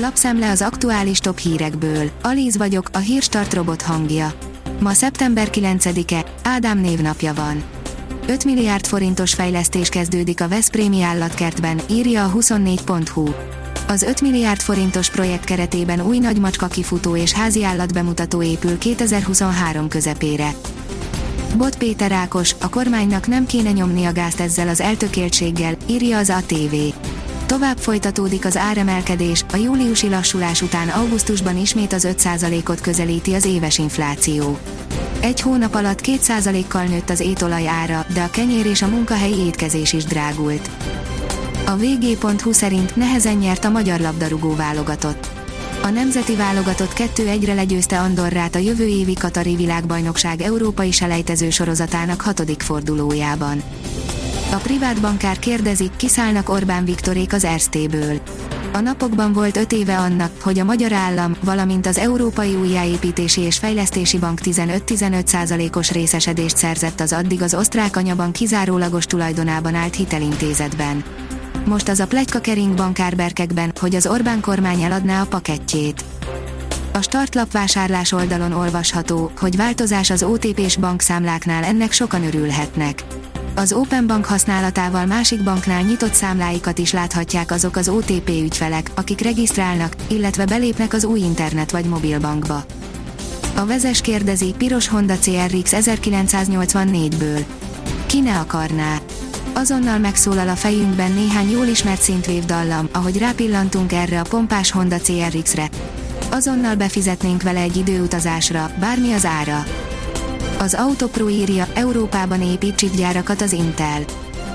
Lapszemle az aktuális top hírekből. Alíz vagyok, a hírstart robot hangja. Ma szeptember 9-e, Ádám névnapja van. 5 milliárd forintos fejlesztés kezdődik a Veszprémi állatkertben, írja a 24.hu. Az 5 milliárd forintos projekt keretében új nagymacska kifutó és házi állatbemutató épül 2023 közepére. Bot Péter Ákos, a kormánynak nem kéne nyomni a gázt ezzel az eltökéltséggel, írja az ATV. Tovább folytatódik az áremelkedés, a júliusi lassulás után augusztusban ismét az 5%-ot közelíti az éves infláció. Egy hónap alatt 2%-kal nőtt az étolaj ára, de a kenyér és a munkahelyi étkezés is drágult. A vg.hu szerint nehezen nyert a magyar labdarúgó válogatott. A nemzeti válogatott 2-1-re legyőzte Andorrát a jövő évi Katari világbajnokság európai selejtező sorozatának hatodik fordulójában. A privát bankár kérdezik, kiszállnak Orbán Viktorék az Erztéből. A napokban volt öt éve annak, hogy a magyar állam, valamint az Európai Újjáépítési és Fejlesztési Bank 15-15%-os részesedést szerzett az addig az osztrák anyaban kizárólagos tulajdonában állt hitelintézetben. Most az a plegyka kering bankárberkekben, hogy az Orbán kormány eladná a pakettjét. A startlap vásárlás oldalon olvasható, hogy változás az OTP-s bankszámláknál ennek sokan örülhetnek. Az Open Bank használatával másik banknál nyitott számláikat is láthatják azok az OTP ügyfelek, akik regisztrálnak, illetve belépnek az új internet vagy mobilbankba. A vezes kérdezi, piros Honda CRX 1984-ből. Ki ne akarná? Azonnal megszólal a fejünkben néhány jól ismert szintvév dallam, ahogy rápillantunk erre a pompás Honda CRX-re. Azonnal befizetnénk vele egy időutazásra, bármi az ára. Az Autopro írja, Európában épít csipgyárakat az Intel.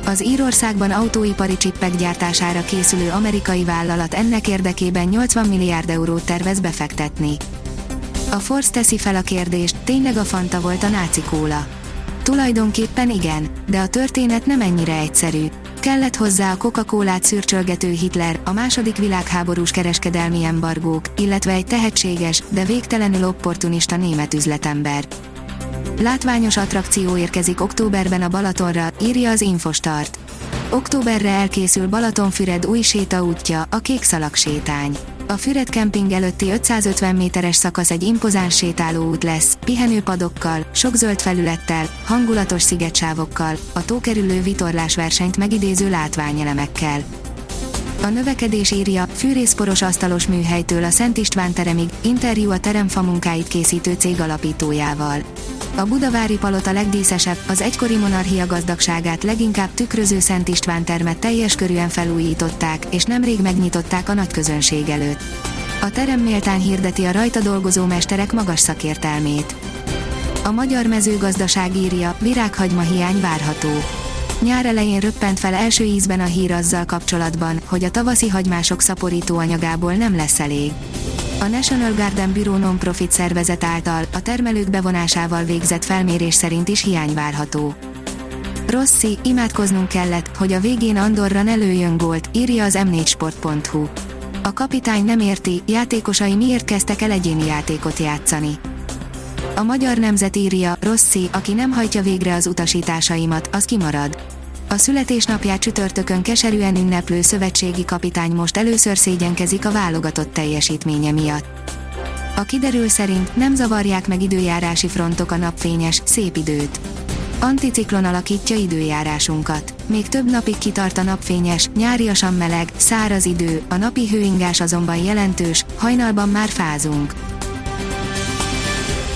Az Írországban autóipari csippek gyártására készülő amerikai vállalat ennek érdekében 80 milliárd eurót tervez befektetni. A Force teszi fel a kérdést, tényleg a Fanta volt a náci kóla. Tulajdonképpen igen, de a történet nem ennyire egyszerű. Kellett hozzá a Coca-Colát szürcsölgető Hitler, a második világháborús kereskedelmi embargók, illetve egy tehetséges, de végtelenül opportunista német üzletember. Látványos attrakció érkezik októberben a Balatonra, írja az Infostart. Októberre elkészül Balatonfüred új sétaútja, a Kék Szalag sétány. A Füred Camping előtti 550 méteres szakasz egy impozáns sétálóút lesz, pihenőpadokkal, sok zöld felülettel, hangulatos szigetsávokkal, a tókerülő vitorlás versenyt megidéző látványelemekkel. A növekedés írja, fűrészporos asztalos műhelytől a Szent István teremig, interjú a teremfa munkáit készítő cég alapítójával. A budavári palota legdíszesebb, az egykori monarchia gazdagságát leginkább tükröző Szent István termet teljes körűen felújították, és nemrég megnyitották a nagy közönség előtt. A terem méltán hirdeti a rajta dolgozó mesterek magas szakértelmét. A magyar mezőgazdaság írja, virághagyma hiány várható. Nyár elején röppent fel első ízben a hír azzal kapcsolatban, hogy a tavaszi hagymások szaporító anyagából nem lesz elég. A National Garden Bureau non-profit szervezet által a termelők bevonásával végzett felmérés szerint is hiány várható. Rossi, imádkoznunk kellett, hogy a végén Andorra ne lőjön gólt, írja az m4sport.hu. A kapitány nem érti, játékosai miért kezdtek el egyéni játékot játszani. A magyar nemzet írja, Rossi, aki nem hajtja végre az utasításaimat, az kimarad. A születésnapját csütörtökön keserűen ünneplő szövetségi kapitány most először szégyenkezik a válogatott teljesítménye miatt. A kiderül szerint nem zavarják meg időjárási frontok a napfényes, szép időt. Anticiklon alakítja időjárásunkat. Még több napig kitart a napfényes, nyáriasan meleg, száraz idő, a napi hőingás azonban jelentős, hajnalban már fázunk.